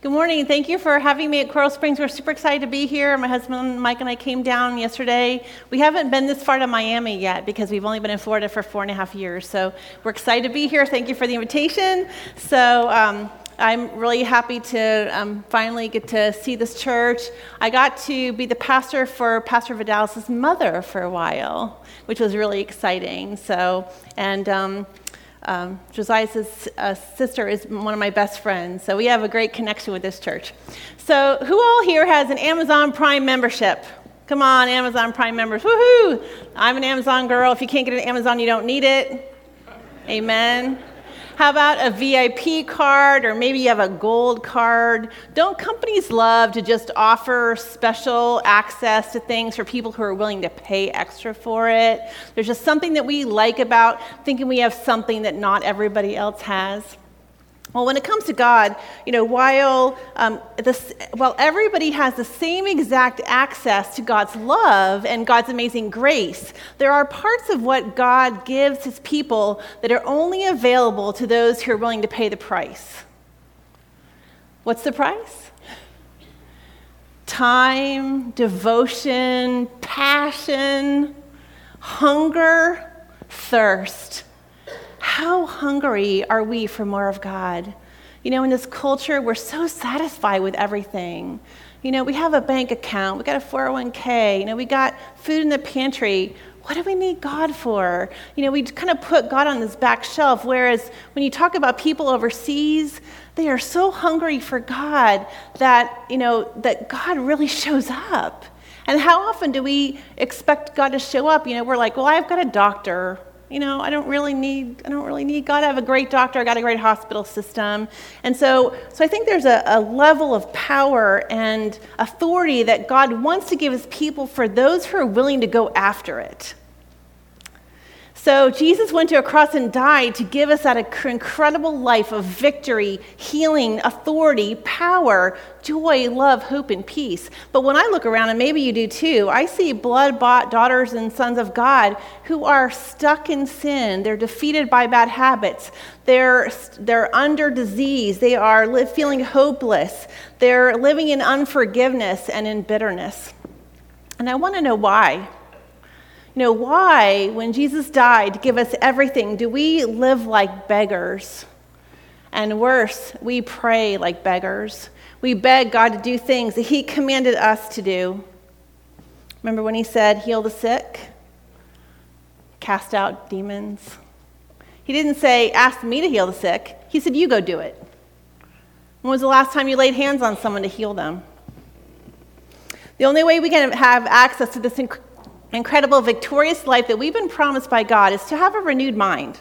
Good morning. Thank you for having me at Coral Springs. We're super excited to be here. My husband Mike and I came down yesterday. We haven't been this far to Miami yet because we've only been in Florida for four and a half years. So we're excited to be here. Thank you for the invitation. So um, I'm really happy to um, finally get to see this church. I got to be the pastor for Pastor Vidalis' mother for a while, which was really exciting. So, and um, um, Josiah's uh, sister is one of my best friends, so we have a great connection with this church. So, who all here has an Amazon Prime membership? Come on, Amazon Prime members. Woohoo! I'm an Amazon girl. If you can't get an Amazon, you don't need it. Amen. How about a VIP card or maybe you have a gold card? Don't companies love to just offer special access to things for people who are willing to pay extra for it? There's just something that we like about thinking we have something that not everybody else has. Well, when it comes to God, you know, while, um, while everybody has the same exact access to God's love and God's amazing grace, there are parts of what God gives his people that are only available to those who are willing to pay the price. What's the price? Time, devotion, passion, hunger, thirst how hungry are we for more of God? You know, in this culture, we're so satisfied with everything. You know, we have a bank account, we got a 401k, you know, we got food in the pantry. What do we need God for? You know, we kind of put God on this back shelf, whereas when you talk about people overseas, they are so hungry for God that, you know, that God really shows up. And how often do we expect God to show up? You know, we're like, well, I've got a doctor you know, I don't really need, I don't really need God. I have a great doctor. I got a great hospital system. And so, so I think there's a, a level of power and authority that God wants to give his people for those who are willing to go after it. So Jesus went to a cross and died to give us that incredible life of victory, healing, authority, power, joy, love, hope, and peace. But when I look around, and maybe you do too, I see blood bought daughters and sons of God who are stuck in sin. They're defeated by bad habits. They're, they're under disease. They are feeling hopeless. They're living in unforgiveness and in bitterness. And I want to know why. Know, why, when Jesus died to give us everything, do we live like beggars? And worse, we pray like beggars. We beg God to do things that He commanded us to do. Remember when He said, heal the sick, cast out demons? He didn't say, ask me to heal the sick. He said, you go do it. When was the last time you laid hands on someone to heal them? The only way we can have access to this incredible, victorious life that we've been promised by God is to have a renewed mind.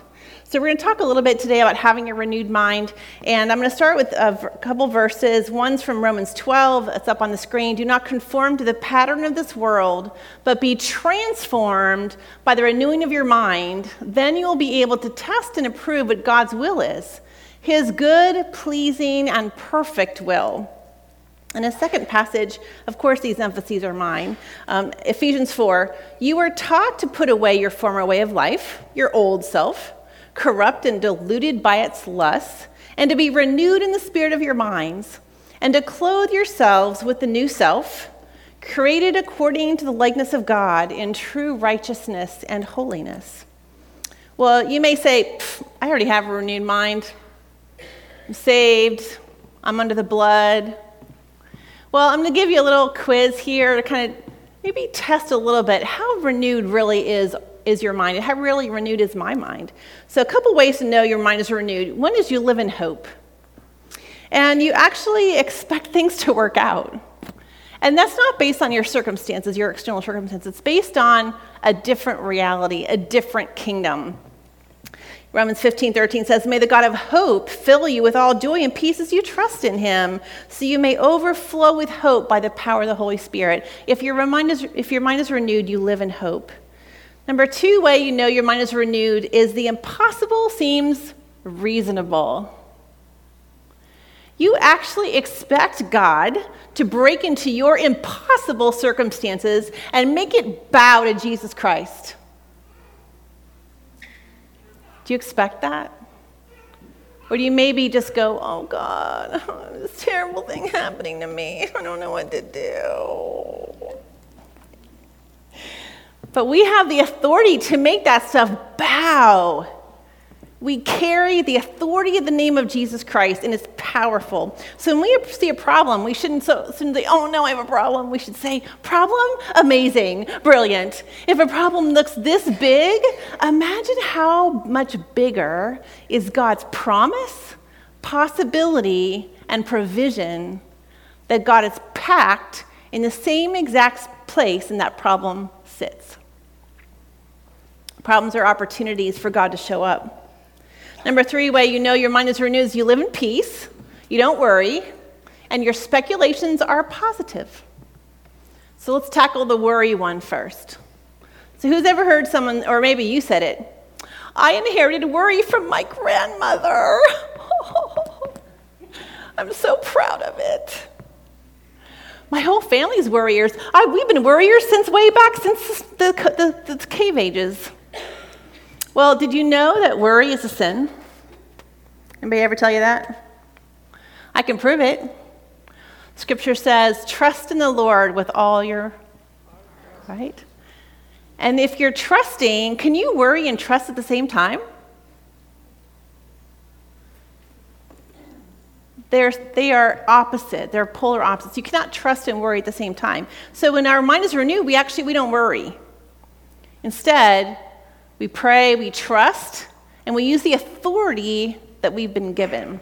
So, we're going to talk a little bit today about having a renewed mind. And I'm going to start with a couple verses. One's from Romans 12, it's up on the screen. Do not conform to the pattern of this world, but be transformed by the renewing of your mind. Then you'll be able to test and approve what God's will is his good, pleasing, and perfect will. In a second passage, of course, these emphases are mine. Um, Ephesians 4 You are taught to put away your former way of life, your old self, corrupt and deluded by its lusts, and to be renewed in the spirit of your minds, and to clothe yourselves with the new self, created according to the likeness of God in true righteousness and holiness. Well, you may say, I already have a renewed mind. I'm saved. I'm under the blood. Well, I'm going to give you a little quiz here to kind of maybe test a little bit. How renewed really is is your mind? And how really renewed is my mind? So a couple ways to know your mind is renewed. One is you live in hope. And you actually expect things to work out. And that's not based on your circumstances your external circumstances. It's based on a different reality a different kingdom Romans 15, 13 says, May the God of hope fill you with all joy and peace as you trust in him, so you may overflow with hope by the power of the Holy Spirit. If your mind is, if your mind is renewed, you live in hope. Number two way you know your mind is renewed is the impossible seems reasonable. You actually expect God to break into your impossible circumstances and make it bow to Jesus Christ. Do you expect that? Or do you maybe just go, oh God, this terrible thing happening to me. I don't know what to do. But we have the authority to make that stuff bow we carry the authority of the name of Jesus Christ, and it's powerful. So when we see a problem, we shouldn't, so, say, oh no, I have a problem. We should say, problem? Amazing, brilliant. If a problem looks this big, imagine how much bigger is God's promise, possibility, and provision that God has packed in the same exact place and that problem sits. Problems are opportunities for God to show up. Number three way you know your mind is renewed is you live in peace, you don't worry, and your speculations are positive. So let's tackle the worry one first. So, who's ever heard someone, or maybe you said it, I inherited worry from my grandmother. I'm so proud of it. My whole family's worriers. I, we've been worriers since way back since the, the, the cave ages. Well, did you know that worry is a sin? Anybody ever tell you that? I can prove it. Scripture says, trust in the Lord with all your, right? And if you're trusting, can you worry and trust at the same time? They're, they are opposite. They're polar opposites. You cannot trust and worry at the same time. So when our mind is renewed, we actually we don't worry. Instead, we pray, we trust, and we use the authority that we've been given.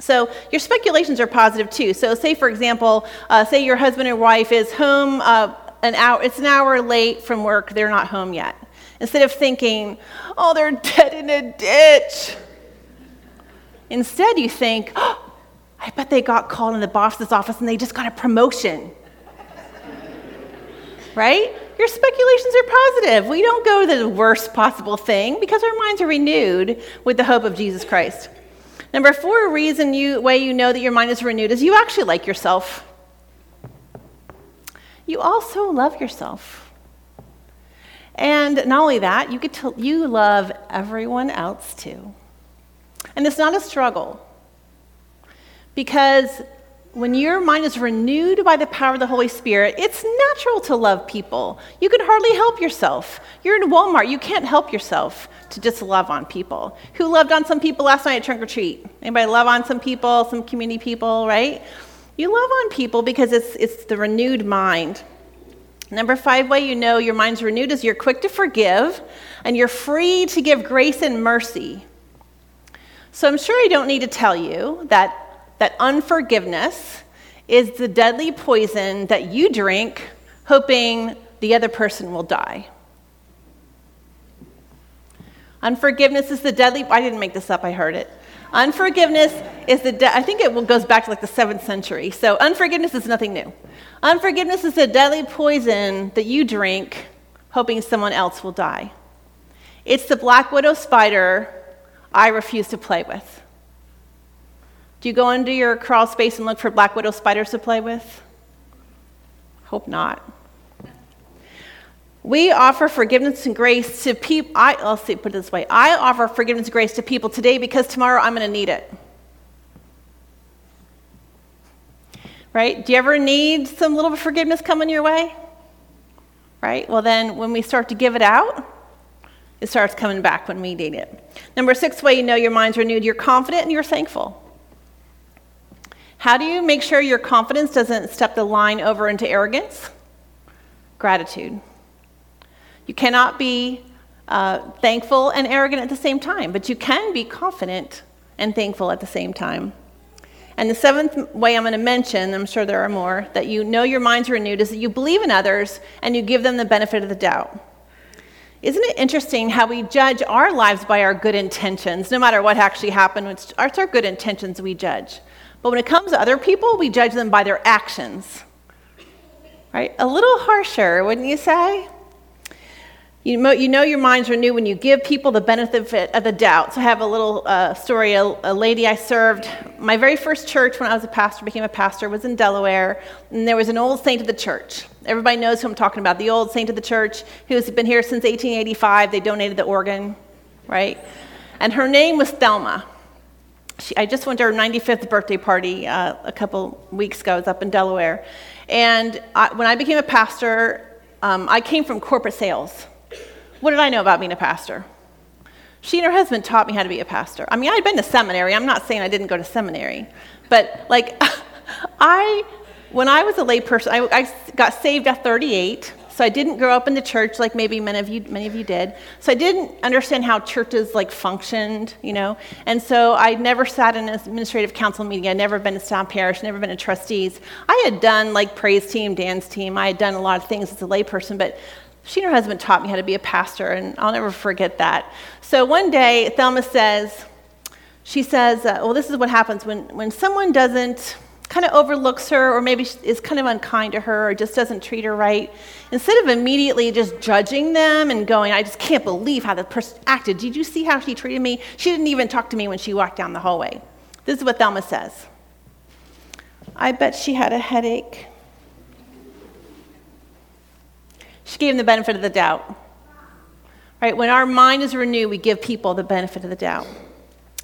So your speculations are positive too. So say, for example, uh, say your husband or wife is home uh, an hour, it's an hour late from work, they're not home yet. Instead of thinking, oh, they're dead in a ditch. Instead, you think, oh, I bet they got called in the boss's office and they just got a promotion. right? Your speculations are positive. We don't go to the worst possible thing because our minds are renewed with the hope of Jesus Christ. Number four reason you way you know that your mind is renewed is you actually like yourself. You also love yourself. And not only that, you get to you love everyone else too. And it's not a struggle. Because when your mind is renewed by the power of the Holy Spirit, it's natural to love people. You can hardly help yourself. You're in Walmart, you can't help yourself to just love on people. Who loved on some people last night at trunk or treat? Anybody love on some people, some community people, right? You love on people because it's, it's the renewed mind. Number five way you know your mind's renewed is you're quick to forgive and you're free to give grace and mercy. So I'm sure I don't need to tell you that that unforgiveness is the deadly poison that you drink, hoping the other person will die. Unforgiveness is the deadly, I didn't make this up, I heard it. Unforgiveness is the, de- I think it goes back to like the seventh century. So unforgiveness is nothing new. Unforgiveness is the deadly poison that you drink, hoping someone else will die. It's the black widow spider I refuse to play with. Do you go into your crawl space and look for black widow spiders to play with? Hope not. We offer forgiveness and grace to people. I, let's see, put it this way. I offer forgiveness and grace to people today because tomorrow I'm going to need it. Right? Do you ever need some little forgiveness coming your way? Right? Well, then when we start to give it out, it starts coming back when we need it. Number six way you know your mind's renewed you're confident and you're thankful. How do you make sure your confidence doesn't step the line over into arrogance? Gratitude. You cannot be uh, thankful and arrogant at the same time, but you can be confident and thankful at the same time. And the seventh way I'm going to mention, I'm sure there are more, that you know your mind's renewed is that you believe in others and you give them the benefit of the doubt. Isn't it interesting how we judge our lives by our good intentions, no matter what actually happened? It's our good intentions we judge. But when it comes to other people, we judge them by their actions. Right? A little harsher, wouldn't you say? You know, you know your minds renewed when you give people the benefit of the doubt. So I have a little uh, story. A, a, lady I served, my very first church when I was a pastor, became a pastor, was in Delaware, and there was an old saint of the church. Everybody knows who I'm talking about, the old saint of the church who's been here since 1885. They donated the organ, right? And her name was Thelma. She, I just went to her 95th birthday party uh, a couple weeks ago. I was up in Delaware. And I, when I became a pastor, um, I came from corporate sales. What did I know about being a pastor? She and her husband taught me how to be a pastor. I mean, I'd been to seminary. I'm not saying I didn't go to seminary. But, like, I, when I was a layperson, I, I got saved at 38. So I didn't grow up in the church like maybe many of you, many of you did. So I didn't understand how churches like functioned, you know. And so I never sat in an administrative council meeting. I'd never been to Staff Parish, never been to trustees. I had done like praise team, dance team. I had done a lot of things as a layperson, but she and her husband taught me how to be a pastor, and I'll never forget that. So one day, Thelma says, she says, uh, well, this is what happens when, when someone doesn't kind of overlooks her or maybe is kind of unkind to her or just doesn't treat her right, instead of immediately just judging them and going, I just can't believe how the person acted. Did you see how she treated me? She didn't even talk to me when she walked down the hallway. This is what Thelma says I bet she had a headache. She gave him the benefit of the doubt. Right? When our mind is renewed, we give people the benefit of the doubt.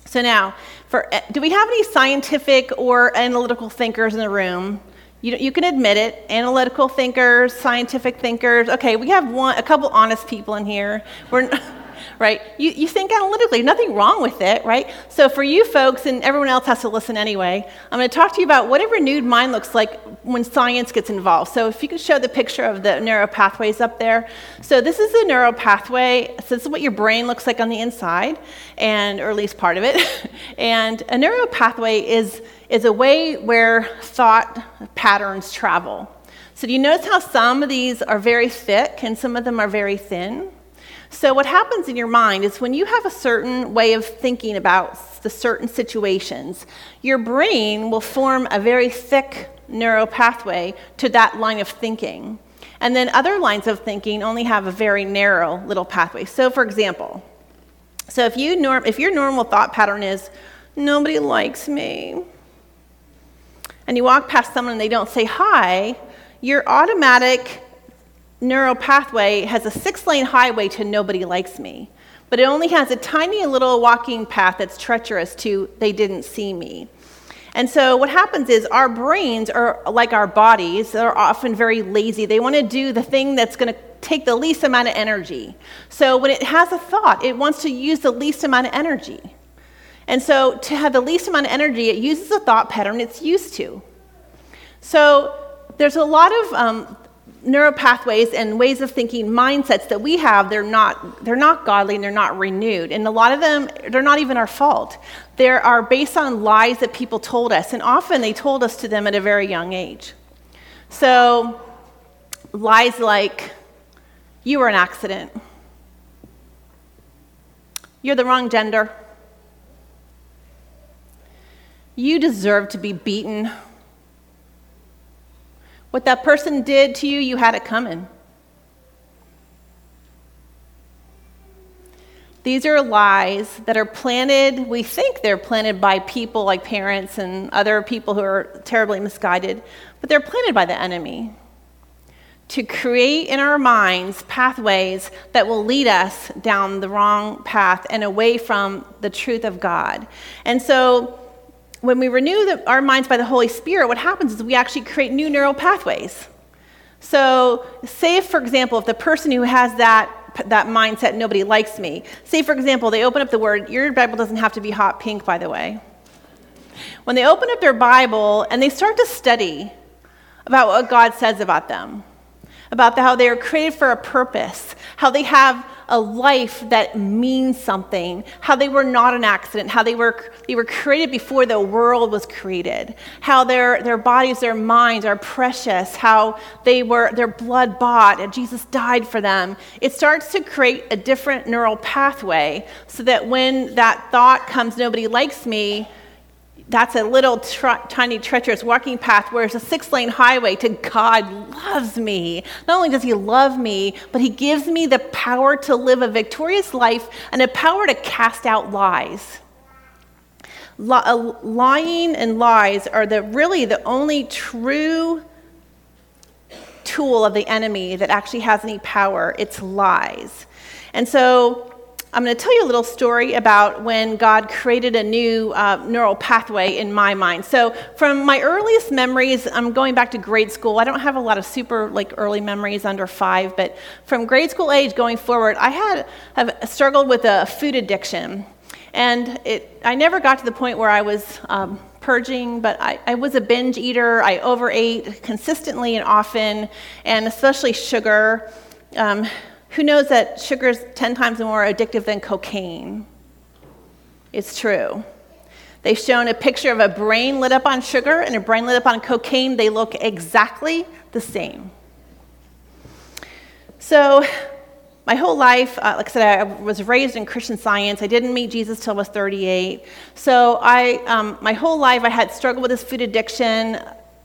So now, for, eh, do we have any scientific or analytical thinkers in the room? You, you can admit it. Analytical thinkers, scientific thinkers. Okay, we have one, a couple honest people in here. We're, right? You, you think analytically, nothing wrong with it, right? So for you folks, and everyone else has to listen anyway, I'm going to talk to you about what a renewed mind looks like when science gets involved. So if you could show the picture of the neural pathways up there. So this is the neural pathway. So this is what your brain looks like on the inside, and or at least part of it. and a neural pathway is is a way where thought patterns travel. So do you notice how some of these are very thick and some of them are very thin? So, what happens in your mind is when you have a certain way of thinking about the certain situations, your brain will form a very thick neural pathway to that line of thinking. And then other lines of thinking only have a very narrow little pathway. So, for example, so if, you norm, if your normal thought pattern is, nobody likes me, and you walk past someone and they don't say hi, your automatic neural pathway has a six lane highway to nobody likes me, but it only has a tiny little walking path that's treacherous to they didn't see me. And so what happens is our brains are like our bodies, they're often very lazy. They want to do the thing that's going to take the least amount of energy. So when it has a thought, it wants to use the least amount of energy. And so to have the least amount of energy, it uses a thought pattern it's used to. So there's a lot of um, neural pathways and ways of thinking, mindsets that we have, they're not, they're not godly and they're not renewed. And a lot of them, they're not even our fault. They are based on lies that people told us, and often they told us to them at a very young age. So, lies like, you were an accident, you're the wrong gender, you deserve to be beaten what that person did to you, you had it coming. These are lies that are planted, we think they're planted by people like parents and other people who are terribly misguided, but they're planted by the enemy to create in our minds pathways that will lead us down the wrong path and away from the truth of God. And so, when we renew the, our minds by the Holy Spirit, what happens is we actually create new neural pathways. So, say, for example, if the person who has that, that mindset, nobody likes me, say, for example, they open up the word, your Bible doesn't have to be hot pink, by the way. When they open up their Bible and they start to study about what God says about them, about how they are created for a purpose, how they have a life that means something, how they were not an accident, how they were, they were created before the world was created, how their, their bodies, their minds are precious, how they were, their blood bought, and Jesus died for them. It starts to create a different neural pathway so that when that thought comes, nobody likes me, that's a little tr- tiny treacherous walking path where it's a six lane highway to God loves me. Not only does He love me, but He gives me the power to live a victorious life and the power to cast out lies. Uh, lying and lies are the, really the only true tool of the enemy that actually has any power. It's lies. And so I'm going to tell you a little story about when God created a new uh, neural pathway in my mind. So, from my earliest memories, I'm going back to grade school. I don't have a lot of super like early memories under five, but from grade school age going forward, I had have struggled with a food addiction, and it, I never got to the point where I was. Um, purging, but I, I, was a binge eater. I overate consistently and often, and especially sugar. Um, who knows that sugar is 10 times more addictive than cocaine? It's true. They've shown a picture of a brain lit up on sugar and a brain lit up on cocaine. They look exactly the same. So, my whole life, uh, like I said, I was raised in Christian science. I didn't meet Jesus till I was 38. So, I, um, my whole life, I had struggled with this food addiction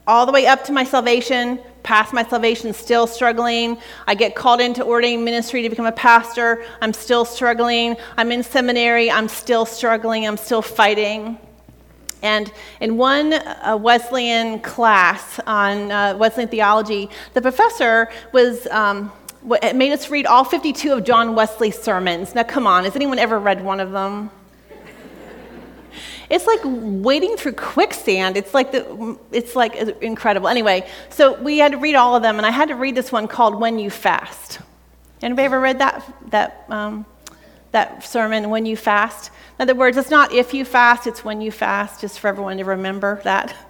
all the way up to my salvation, past my salvation, still struggling. I get called into ordained ministry to become a pastor. I'm still struggling. I'm in seminary. I'm still struggling. I'm still fighting. And in one uh, Wesleyan class on uh, Wesleyan theology, the professor was. Um, made us read all 52 of John Wesley's sermons. Now, come on, has anyone ever read one of them? It's like wading through quicksand. It's like, the, it's like incredible. Anyway, so we had to read all of them, and I had to read this one called When You Fast. Anybody ever read that, that, um, that sermon, When You Fast? In other words, it's not if you fast, it's when you fast, just for everyone to remember that.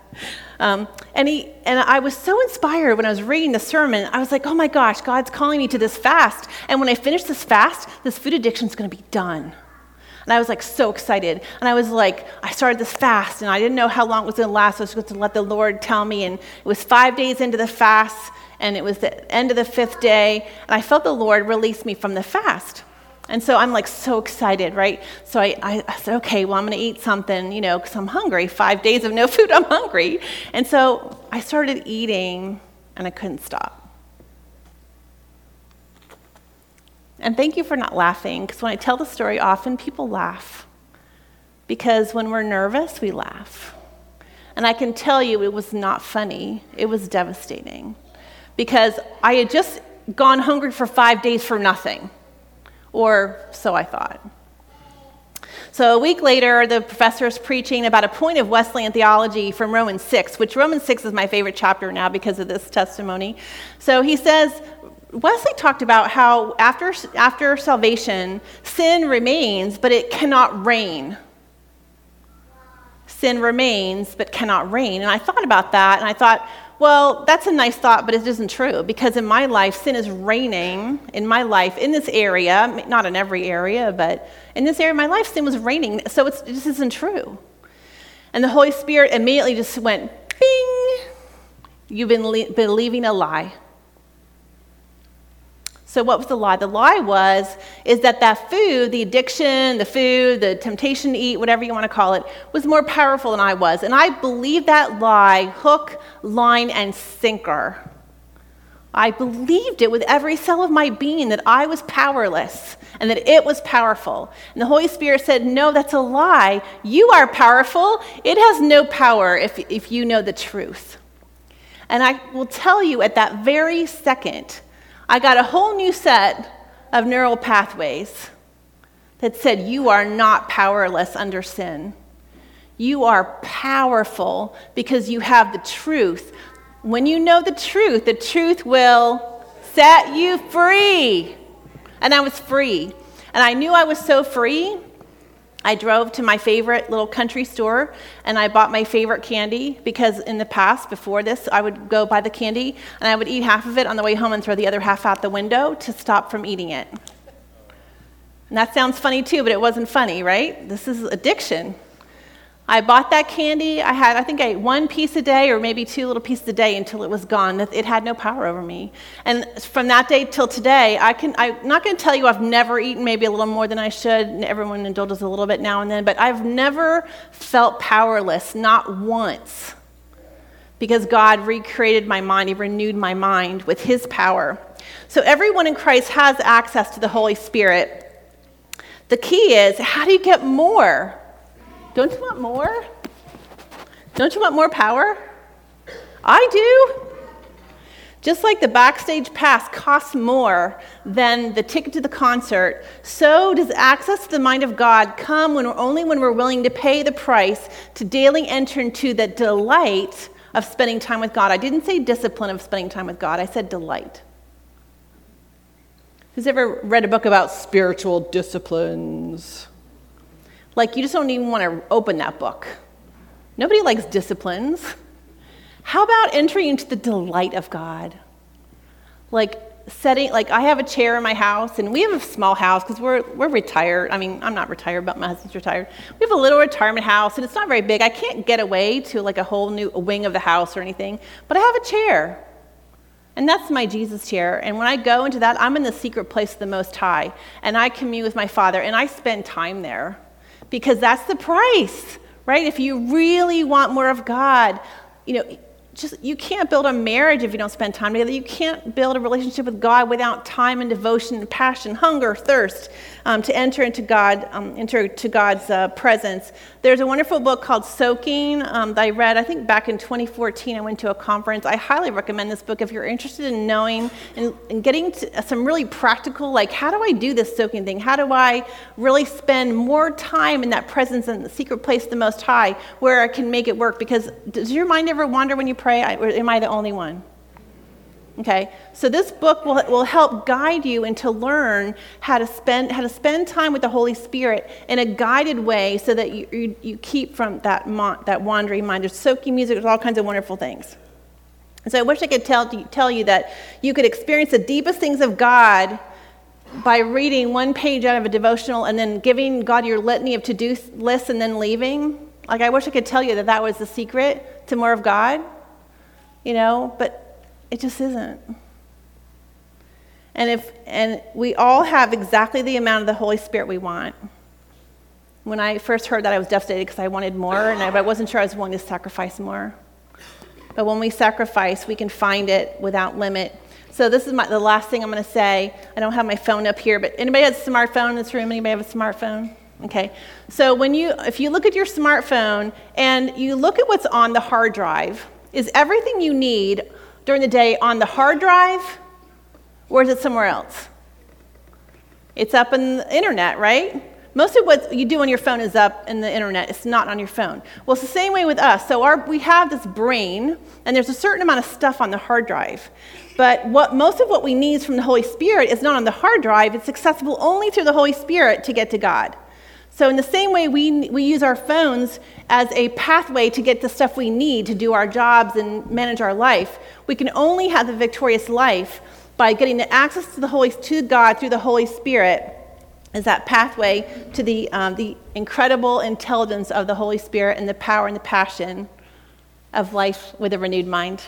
Um, and, he, and I was so inspired when I was reading the sermon. I was like, oh my gosh, God's calling me to this fast. And when I finish this fast, this food addiction is going to be done. And I was like so excited. And I was like, I started this fast and I didn't know how long it was going to last. So I was going to let the Lord tell me. And it was five days into the fast and it was the end of the fifth day. And I felt the Lord release me from the fast. And so I'm like so excited, right? So I, I, I said, okay, well, I'm going to eat something, you know, because I'm hungry. Five days of no food, I'm hungry. And so I started eating and I couldn't stop. And thank you for not laughing, because when I tell the story, often people laugh. Because when we're nervous, we laugh. And I can tell you it was not funny, it was devastating. Because I had just gone hungry for five days for nothing. Or so I thought. So a week later, the professor is preaching about a point of Wesleyan theology from Romans 6, which Romans 6 is my favorite chapter now because of this testimony. So he says, Wesley talked about how after, after salvation, sin remains, but it cannot reign. Sin remains, but cannot reign. And I thought about that, and I thought, well, that's a nice thought, but it isn't true because in my life, sin is reigning in my life in this area, not in every area, but in this area of my life, sin was reigning. So it just isn't true. And the Holy Spirit immediately just went, bing, you've been le- believing a lie. So what was the lie? The lie was is that that food, the addiction, the food, the temptation to eat, whatever you want to call it, was more powerful than I was. And I believed that lie hook, line and sinker. I believed it with every cell of my being that I was powerless and that it was powerful. And the Holy Spirit said, No, that's a lie. You are powerful. It has no power if, if you know the truth. And I will tell you at that very second, I got a whole new set of neural pathways that said, You are not powerless under sin. You are powerful because you have the truth. When you know the truth, the truth will set you free. And I was free. And I knew I was so free I drove to my favorite little country store and I bought my favorite candy because in the past, before this, I would go buy the candy and I would eat half of it on the way home and throw the other half out the window to stop from eating it. And that sounds funny too, but it wasn't funny, right? This is addiction. I bought that candy. I had, I think, I ate one piece a day or maybe two little pieces a day until it was gone. It had no power over me. And from that day till today, I can, I'm not going to tell you I've never eaten maybe a little more than I should. Everyone indulges a little bit now and then, but I've never felt powerless, not once, because God recreated my mind. He renewed my mind with His power. So everyone in Christ has access to the Holy Spirit. The key is how do you get more? Don't you want more? Don't you want more power? I do. Just like the backstage pass costs more than the ticket to the concert, so does access to the mind of God come when only when we're willing to pay the price to daily enter into the delight of spending time with God. I didn't say discipline of spending time with God, I said delight. Who's ever read a book about spiritual disciplines? Like, you just don't even want to open that book. Nobody likes disciplines. How about entering into the delight of God? Like setting, like I have a chair in my house, and we have a small house because we're, we're retired. I mean, I'm not retired, but my husband's retired. We have a little retirement house, and it's not very big. I can't get away to like a whole new wing of the house or anything, but I have a chair. And that's my Jesus chair. And when I go into that, I'm in the secret place of the Most High, and I commune with my Father, and I spend time there because that's the price, right? If you really want more of God, you know, just you can't build a marriage if you don't spend time together. You can't build a relationship with God without time and devotion and passion, hunger, thirst um, to enter into God, um, enter to God's uh, presence. There's a wonderful book called Soaking um, that I read. I think back in 2014, I went to a conference. I highly recommend this book if you're interested in knowing and, and getting some really practical, like how do I do this soaking thing? How do I really spend more time in that presence and the secret place, the Most High, where I can make it work? Because does your mind ever wander when you pray? I, am I the only one? Okay, so this book will, will help guide you and to learn how to spend how to spend time with the Holy Spirit in a guided way, so that you, you, you keep from that that wandering mind. There's soaking music. There's all kinds of wonderful things. And so I wish I could tell tell you that you could experience the deepest things of God by reading one page out of a devotional and then giving God your litany of to-do lists and then leaving. Like I wish I could tell you that that was the secret to more of God you know, but it just isn't. And if and we all have exactly the amount of the Holy Spirit we want. When I first heard that, I was devastated because I wanted more, and I, wasn't sure I was willing to sacrifice more. But when we sacrifice, we can find it without limit. So this is my, the last thing I'm going to say. I don't have my phone up here, but anybody has a smartphone in this room? Anybody have a smartphone? Okay. So when you, if you look at your smartphone and you look at what's on the hard drive, is everything you need during the day on the hard drive, or is it somewhere else? It's up in the internet, right? Most of what you do on your phone is up in the internet. It's not on your phone. Well, it's the same way with us. So our, we have this brain, and there's a certain amount of stuff on the hard drive. But what, most of what we need from the Holy Spirit is not on the hard drive. It's accessible only through the Holy Spirit to get to God. So, in the same way, we, we use our phones as a pathway to get the stuff we need to do our jobs and manage our life. We can only have the victorious life by getting the access to the Holy to God through the Holy Spirit. Is that pathway to the, um, the incredible intelligence of the Holy Spirit and the power and the passion of life with a renewed mind.